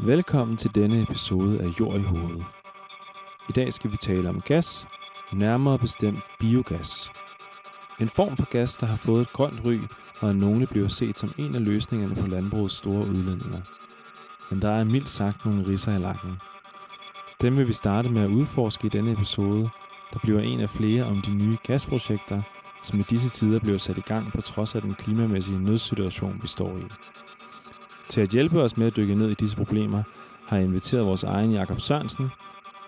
Velkommen til denne episode af Jord i hovedet. I dag skal vi tale om gas, nærmere bestemt biogas. En form for gas, der har fået et grønt ry, og af nogle bliver set som en af løsningerne på landbrugets store udledninger. Men der er mildt sagt nogle risser i lakken. Dem vil vi starte med at udforske i denne episode, der bliver en af flere om de nye gasprojekter, som i disse tider bliver sat i gang på trods af den klimamæssige nødsituation, vi står i. Til at hjælpe os med at dykke ned i disse problemer, har jeg inviteret vores egen Jakob Sørensen,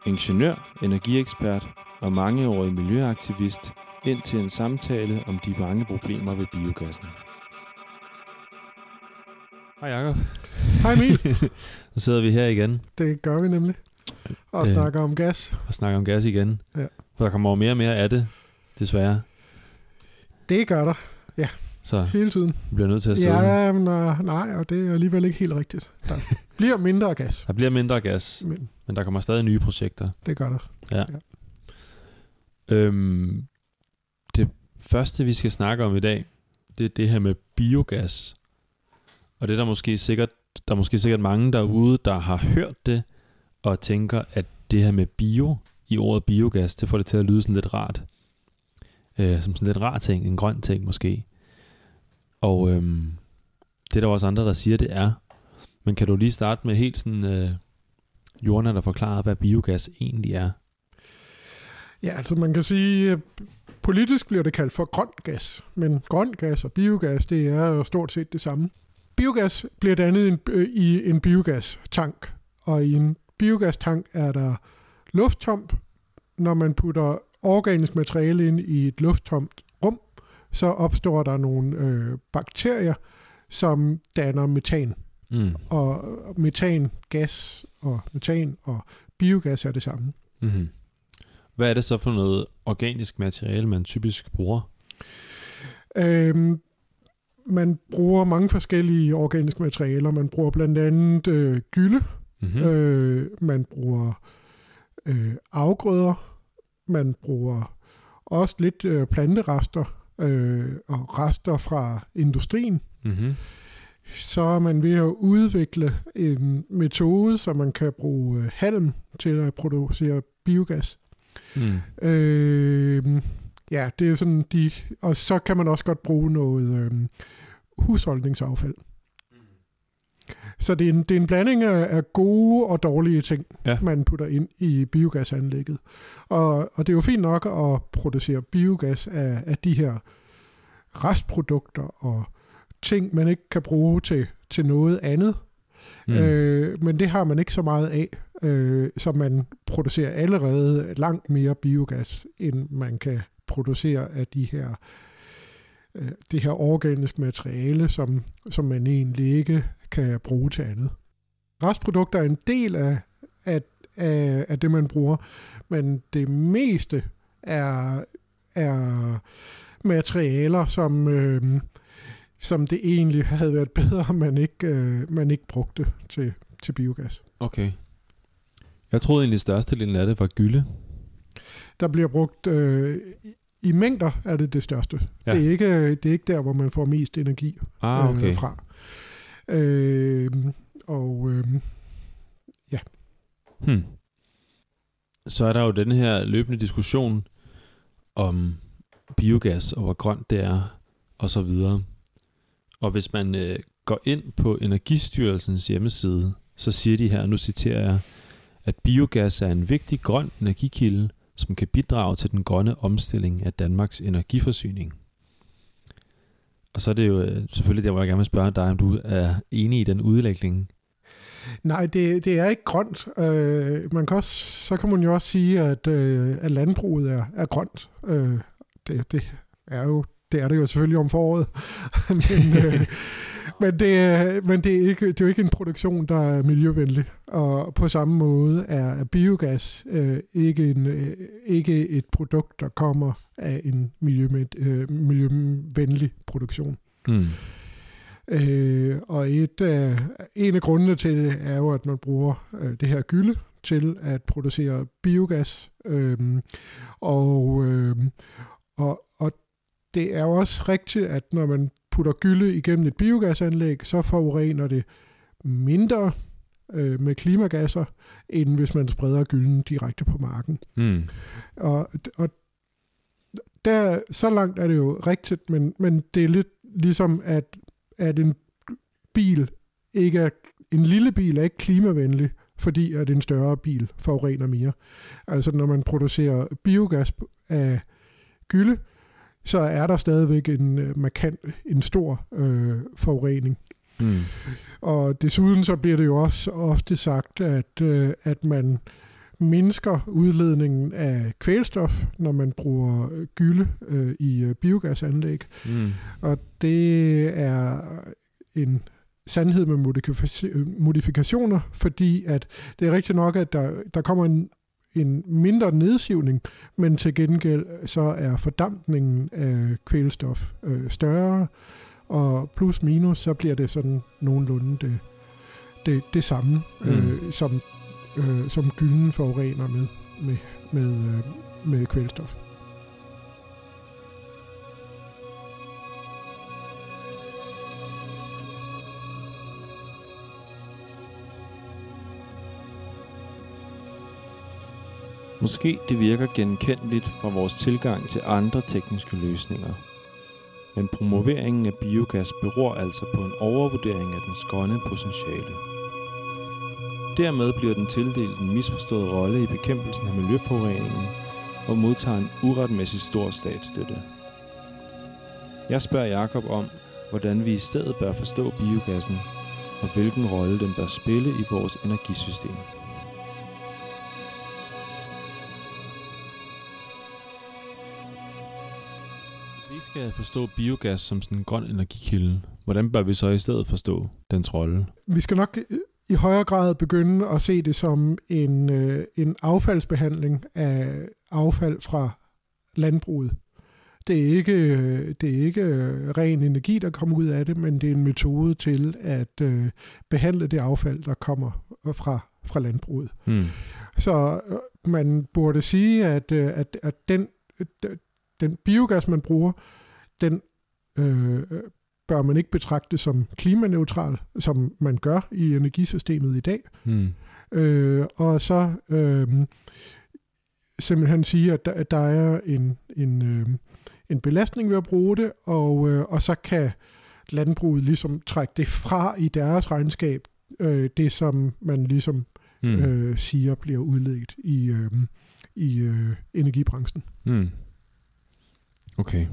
ingeniør, energiekspert og mangeårig miljøaktivist, ind til en samtale om de mange problemer ved biogassen. Hej Jakob. Hej Emil. Så sidder vi her igen Det gør vi nemlig. Og Øh. snakker om gas. og snakker om gas igen. Ja. For der kommer jo mere og mere af det, desværre. Det gør der Så hele tiden. vi bliver nødt til at sidde. Ja, men, øh, nej, og det er alligevel ikke helt rigtigt. Der bliver mindre gas, Der bliver mindre gas, men men der kommer stadig nye projekter. det gør der. Øhm, det første, vi skal snakke om i dag, det er det her med biogas. Og det er der måske sikkert, der er måske sikkert mange derude, der har hørt det, og tænker, at det her med bio i ordet biogas, det får det til at lyde sådan lidt rart. Øh, som sådan lidt rar ting, en grøn ting måske. Og øhm, det er der også andre, der siger, det er. Men kan du lige starte med helt sådan øh, jorden, der forklarer, hvad biogas egentlig er? Ja, altså man kan sige, øh, politisk bliver det kaldt for grøn gas, men grøn gas og biogas, det er jo stort set det samme. Biogas bliver dannet øh, i en, biogastank, og i en biogastank er der lufttomt. Når man putter organisk materiale ind i et lufttomt så opstår der nogle øh, bakterier, som danner metan. Mm. Og metan, gas og metan og biogas er det samme. Mm-hmm. Hvad er det så for noget organisk materiale, man typisk bruger? Øhm, man bruger mange forskellige organiske materialer. Man bruger blandt andet øh, gylde, Mm-hmm. mm. øh, man bruger øh, afgrøder, man bruger også lidt øh, planterester øh, og rester fra industrien. Mm-hmm. Så er man ved at udvikle en metode, så man kan bruge øh, halm til at producere biogas. Mm. Øh, ja, det er sådan de... Og så kan man også godt bruge noget øh, husholdningsaffald. Så det er, en, det er en blanding af, af gode og dårlige ting, Ja. man putter ind i biogasanlægget. Og, og det er jo fint nok at producere biogas af, af de her restprodukter og ting, man ikke kan bruge til, til noget andet. Mm. Øh, men det har man ikke så meget af, øh, så man producerer allerede langt mere biogas, end man kan producere af de her øh, det her organiske materiale, som, som man egentlig ikke kan bruge til andet. Restprodukter er en del af, af, af, af det, man bruger, men det meste er, er materialer, som, øh, som det egentlig havde været bedre, om man ikke, øh, man ikke brugte til, til biogas. Okay. Jeg troede egentlig, størstedelen af det var gylde. Der bliver brugt øh, i- mængder er det det største. Ja. Det, er ikke, det er ikke der, hvor man får mest energi Ah, okay. øh, fra. Øh, og øh, Hmm. Så er der jo den her løbende diskussion om biogas og hvor grønt det er, og så videre. Og hvis man øh, går ind på Energistyrelsens hjemmeside, så siger de her, nu citerer jeg, at biogas er en vigtig grøn energikilde, som kan bidrage til den grønne omstilling af Danmarks energiforsyning. Og så er det jo øh, selvfølgelig der, hvor jeg gerne vil spørge dig, om du er enig i den udlægning. nej, det, det er ikke grønt. Øh, man kan også, så kan man jo også sige, at, øh, at landbruget er, er grønt. Øh, det, det er jo det er det jo selvfølgelig om foråret. men, øh, men, det, er- men det, er ikke, det er jo ikke en produktion, der er miljøvenlig. Og på samme måde er, biogas øh, ikke, en, øh, ikke et produkt, der kommer af en miljømed, øh, miljøvenlig produktion. Mm. Øh, og et, øh, en af grundene til det er jo, at man bruger øh, det her gylde til at producere biogas. Øh, og, øh, og, og det er jo også rigtigt, at når man putter gylde igennem et biogasanlæg, så forurener det mindre øh, med klimagasser, end hvis man spreder gylden direkte på marken. Mm. Og, og der, så langt er det jo rigtigt, men, men det er lidt ligesom, at, at en bil ikke er, en lille bil er ikke klimavenlig, fordi at en større bil forurener mere. Altså når man producerer biogas af gylde, så er der stadigvæk en øh, markant, en stor øh, forurening. Mm. Og desuden så bliver det jo også ofte sagt, at, øh, at man mindsker udledningen af kvælstof, når man bruger gylde øh, i øh, biogasanlæg. Mm. Og det er en sandhed med modifikationer, fordi at det er rigtigt nok, at der, der kommer en, en mindre nedsivning, men til gengæld så er fordampningen af kvælstof øh, større, og plus minus, så bliver det sådan nogenlunde det, det, det samme, mm. øh, som, øh, som gylden forurener med, med, med, øh, med kvælstof. Måske det virker genkendeligt fra vores tilgang til andre tekniske løsninger. Men promoveringen af biogas beror altså på en overvurdering af dens grønne potentiale. Dermed bliver den tildelt en misforstået rolle i bekæmpelsen af miljøforureningen og modtager en uretmæssig stor statsstøtte. Jeg spørger Jakob om, hvordan vi i stedet bør forstå biogassen, og hvilken rolle den bør spille i vores energisystem. Skal forstå biogas som sådan en grøn energikilde, hvordan bør vi så i stedet forstå dens rolle? Vi skal nok i højere grad begynde at se det som en, øh, en affaldsbehandling af affald fra landbruget. Det er, ikke, det er ikke ren energi, der kommer ud af det, men det er en metode til at øh, behandle det affald, der kommer fra, fra landbruget. Hmm. Så øh, man burde sige, at, øh, at, at den, den biogas, man bruger, den øh, bør man ikke betragte som klimaneutral, som man gør i energisystemet i dag. Mm. Øh, og så øh, simpelthen sige, at der, at der er en, en, øh, en belastning ved at bruge det, og, øh, og så kan landbruget ligesom trække det fra i deres regnskab, øh, det som man ligesom mm. øh, siger bliver udledt i, øh, i øh, energibranchen. Mm. Okay.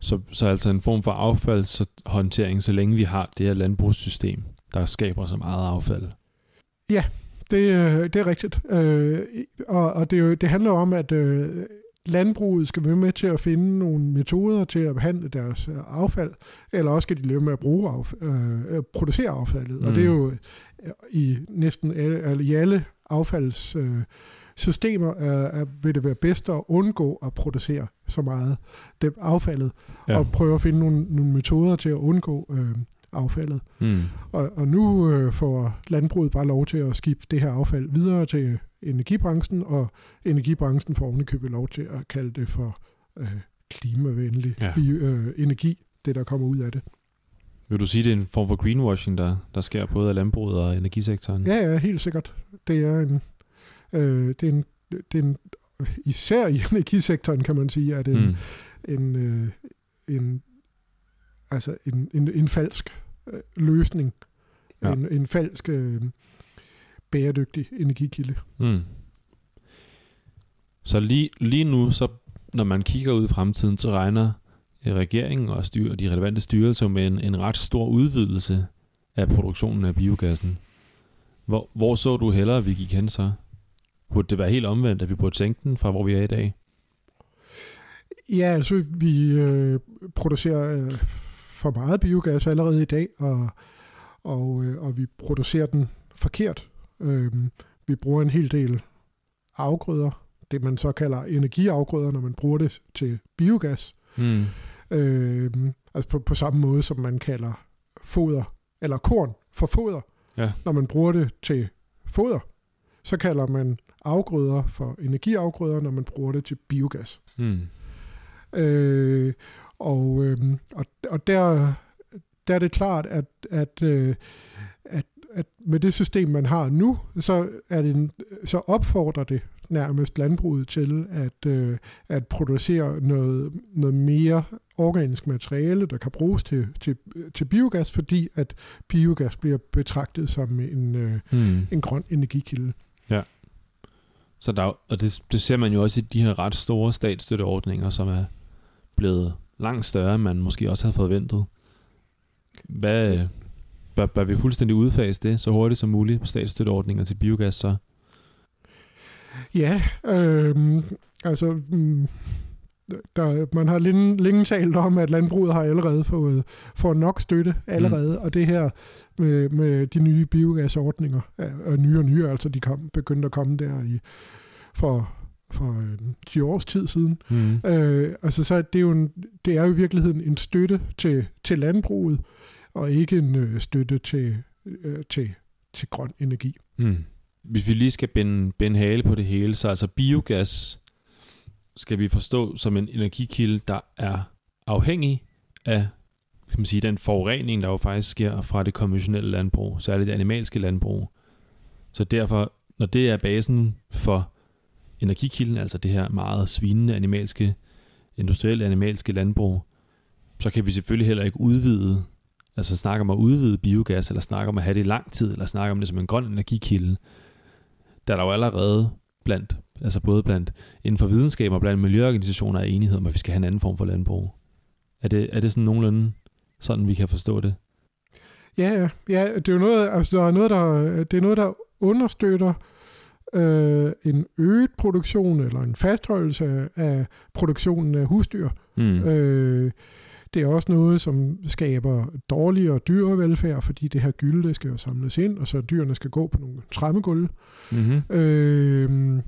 Så, så altså en form for affaldshåndtering, så længe vi har det her landbrugssystem, der skaber så meget affald. Ja, det, øh, det er rigtigt. Øh, og og det, det handler om, at øh, landbruget skal være med til at finde nogle metoder til at behandle deres affald, eller også skal de leve med at bruge affald, øh, producere affaldet. Mm. Og det er jo i næsten alle, i alle affalds... Øh, systemer er, er, vil det være bedst at undgå at producere så meget det affaldet, ja. og prøve at finde nogle, nogle metoder til at undgå øh, affaldet. Mm. Og, og nu øh, får landbruget bare lov til at skifte det her affald videre til energibranchen, og energibranchen får ovenikøbet lov til at kalde det for øh, klimavenlig ja. bio, øh, energi, det der kommer ud af det. Vil du sige, det er en form for greenwashing, der, der sker både af landbruget og energisektoren? Ja, ja, helt sikkert. Det er en, Øh, det, er en, det er en, især i energisektoren kan man sige, at det mm. en, øh, en, altså en, en, en falsk øh, løsning, ja. en, en falsk øh, bæredygtig energikilde. Mm. Så lige, lige nu, så når man kigger ud i fremtiden, så regner regeringen og styr, de relevante styrelser med en, en ret stor udvidelse af produktionen af biogassen. Hvor, hvor så du hellere, vi gik hen så? Burde det være helt omvendt, at vi burde sænke den fra, hvor vi er i dag? Ja, altså vi øh, producerer øh, for meget biogas allerede i dag, og, og, øh, og vi producerer den forkert. Øh, vi bruger en hel del afgrøder, det man så kalder energiafgrøder, når man bruger det til biogas. Mm. Øh, altså på, på samme måde, som man kalder foder, eller korn for foder, ja. når man bruger det til foder så kalder man afgrøder for energiafgrøder, når man bruger det til biogas. Mm. Øh, og, øh, og, og der, der er det klart, at, at, øh, at, at med det system, man har nu, så, er det en, så opfordrer det nærmest landbruget til at, øh, at producere noget, noget mere organisk materiale, der kan bruges til, til, til biogas, fordi at biogas bliver betragtet som en, øh, mm. en grøn energikilde. Ja. Så der, og det, det ser man jo også i de her ret store statsstøtteordninger, som er blevet langt større, end man måske også havde forventet. Hvad, bør, bør vi fuldstændig udfase det så hurtigt som muligt, statsstøtteordninger til biogas så? Ja, øh, altså... Mm, der, man har længe, længe talt om, at landbruget har allerede fået, fået nok støtte allerede, mm. og det her med, med de nye biogasordninger, er nye og nye, altså de kom, begyndte at komme der i for, for 10 års tid siden. Mm. Øh, altså så det er jo en, det er jo i virkeligheden en støtte til, til landbruget, og ikke en øh, støtte til, øh, til, til grøn energi. Mm. Hvis vi lige skal binde, binde hale på det hele, så altså biogas skal vi forstå som en energikilde, der er afhængig af kan man sige, den forurening, der jo faktisk sker fra det konventionelle landbrug, særligt det animalske landbrug. Så derfor, når det er basen for energikilden, altså det her meget svinende animalske, industrielle animalske landbrug, så kan vi selvfølgelig heller ikke udvide, altså snakke om at udvide biogas, eller snakke om at have det i lang tid, eller snakke om det som en grøn energikilde. Der er der jo allerede blandt, altså både blandt inden for videnskab og blandt miljøorganisationer er enighed om, at vi skal have en anden form for landbrug. Er det, er det sådan nogenlunde sådan, vi kan forstå det? Ja, ja, det er jo noget, altså der er noget, der, det er noget, der understøtter øh, en øget produktion eller en fastholdelse af produktionen af husdyr. Mm. Øh, det er også noget, som skaber dårligere dyrevelfærd, fordi det her gylde skal jo samles ind, og så dyrene skal gå på nogle træmmegulve. Mm-hmm. Øh,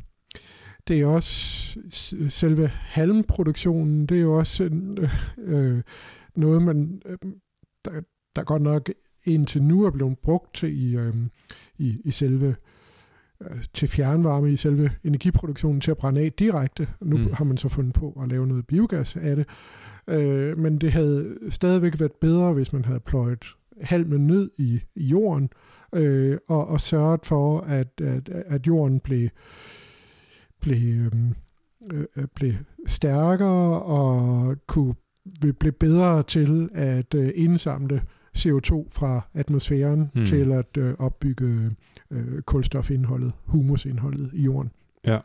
det er også selve halmproduktionen, det er jo også øh, noget, man, øh, der, der godt nok indtil nu er blevet brugt til i, øh, i, i selve øh, til fjernvarme i selve energiproduktionen til at brænde af direkte. Nu mm. har man så fundet på at lave noget biogas af det. Øh, men det havde stadigvæk været bedre, hvis man havde pløjet halmen ned i, i jorden øh, og, og sørget for, at, at, at jorden blev, blev, øhm, øh, blev stærkere og kunne blive bedre til at øh, indsamle CO2 fra atmosfæren mm. til at øh, opbygge øh, kulstofindholdet, humusindholdet i jorden. Ja.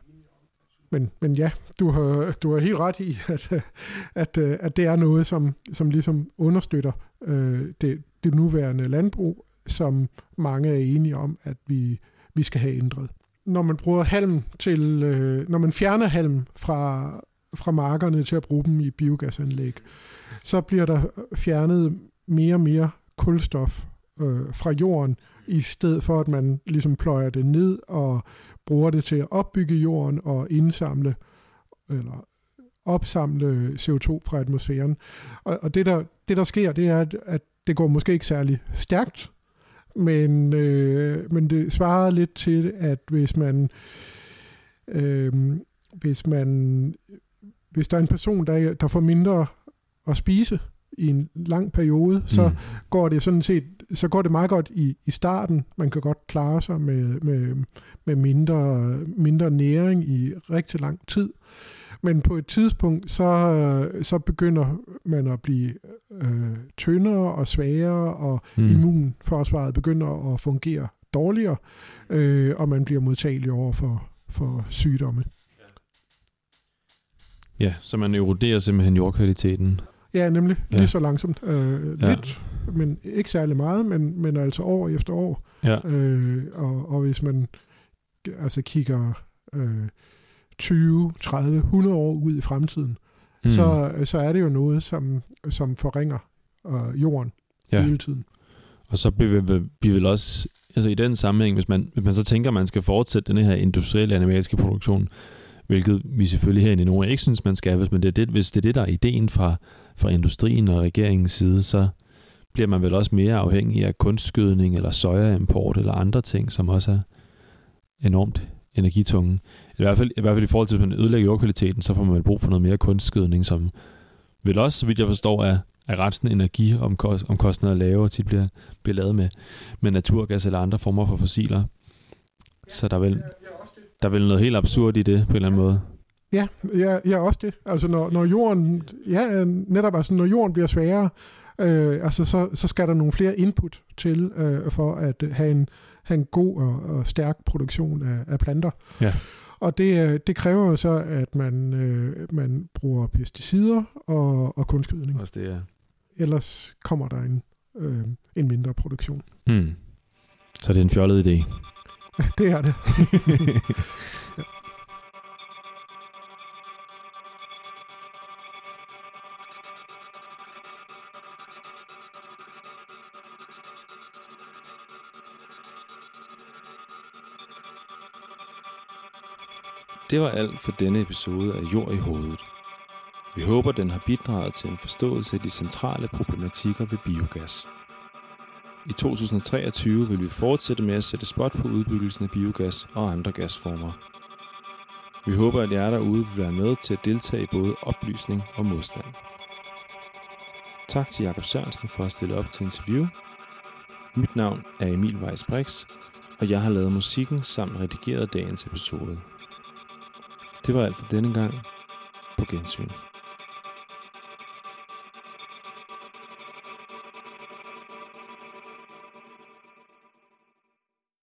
Men, men ja, du har, du har helt ret i, at, at, at det er noget, som, som ligesom understøtter øh, det, det nuværende landbrug, som mange er enige om, at vi, vi skal have ændret. Når man bruger halm til, øh, når man fjerner halm fra, fra markerne til at bruge dem i biogasanlæg, så bliver der fjernet mere og mere kulstof øh, fra jorden, i stedet for at man ligesom pløjer det ned og bruger det til at opbygge jorden og indsamle eller opsamle CO2 fra atmosfæren. Og, og det, der, det, der sker, det er, at, at det går måske ikke særlig stærkt, men, øh, men det svarer lidt til, at hvis man, øh, hvis man, hvis der er en person, der, der får mindre at spise i en lang periode, så mm. går det sådan set, så går det meget godt i, i starten. Man kan godt klare sig med, med, med mindre, mindre næring i rigtig lang tid. Men på et tidspunkt, så, så begynder man at blive øh, tyndere og svagere, og mm. immunforsvaret begynder at fungere dårligere, øh, og man bliver modtagelig over for, for sygdomme. Ja, så man eroderer simpelthen jordkvaliteten. Ja, nemlig. Ja. Lige så langsomt. Øh, ja. Lidt, men ikke særlig meget, men, men altså år efter år. Ja. Øh, og, og hvis man altså kigger øh, 20, 30, 100 år ud i fremtiden, mm. så, så er det jo noget, som, som forringer øh, jorden ja. hele tiden. Og så bliver vi, vi vil også, altså i den sammenhæng, hvis man, hvis man så tænker, at man skal fortsætte den her industrielle animalske produktion, hvilket vi selvfølgelig her i Norden ikke synes, man skal, hvis, man det er det, hvis det er det, der er ideen fra, fra industrien og regeringens side, så bliver man vel også mere afhængig af kunstskydning eller sojaimport eller andre ting, som også er enormt energitunge. I hvert fald i, hvert fald i forhold til, at man ødelægger jordkvaliteten, så får man vel brug for noget mere kunstskydning, som vel også, så vidt jeg forstår, er, er resten energiomkostninger lave, og tit bliver, bliver lavet med, med naturgas eller andre former for fossiler. Så der er, vel, der er vel noget helt absurd i det på en eller anden måde. Ja, ja, ja også det. Altså når, når jorden, ja, netop altså når jorden bliver sværere, øh, altså så, så skal der nogle flere input til øh, for at have en, have en god og, og stærk produktion af, af planter. Ja. Og det, øh, det kræver jo så, at man, øh, man bruger pesticider og, og kunstgødning. Også det, ja. Ellers kommer der en, øh, en mindre produktion. Mm. Så det er en fjollet idé. Det er det. ja. Det var alt for denne episode af Jord i hovedet. Vi håber, den har bidraget til en forståelse af de centrale problematikker ved biogas. I 2023 vil vi fortsætte med at sætte spot på udbyggelsen af biogas og andre gasformer. Vi håber, at jer derude vil være med til at deltage i både oplysning og modstand. Tak til Jakob Sørensen for at stille op til interview. Mit navn er Emil Weiss Brix, og jeg har lavet musikken samt redigeret dagens episode. Det var alt for denne gang. På gensyn.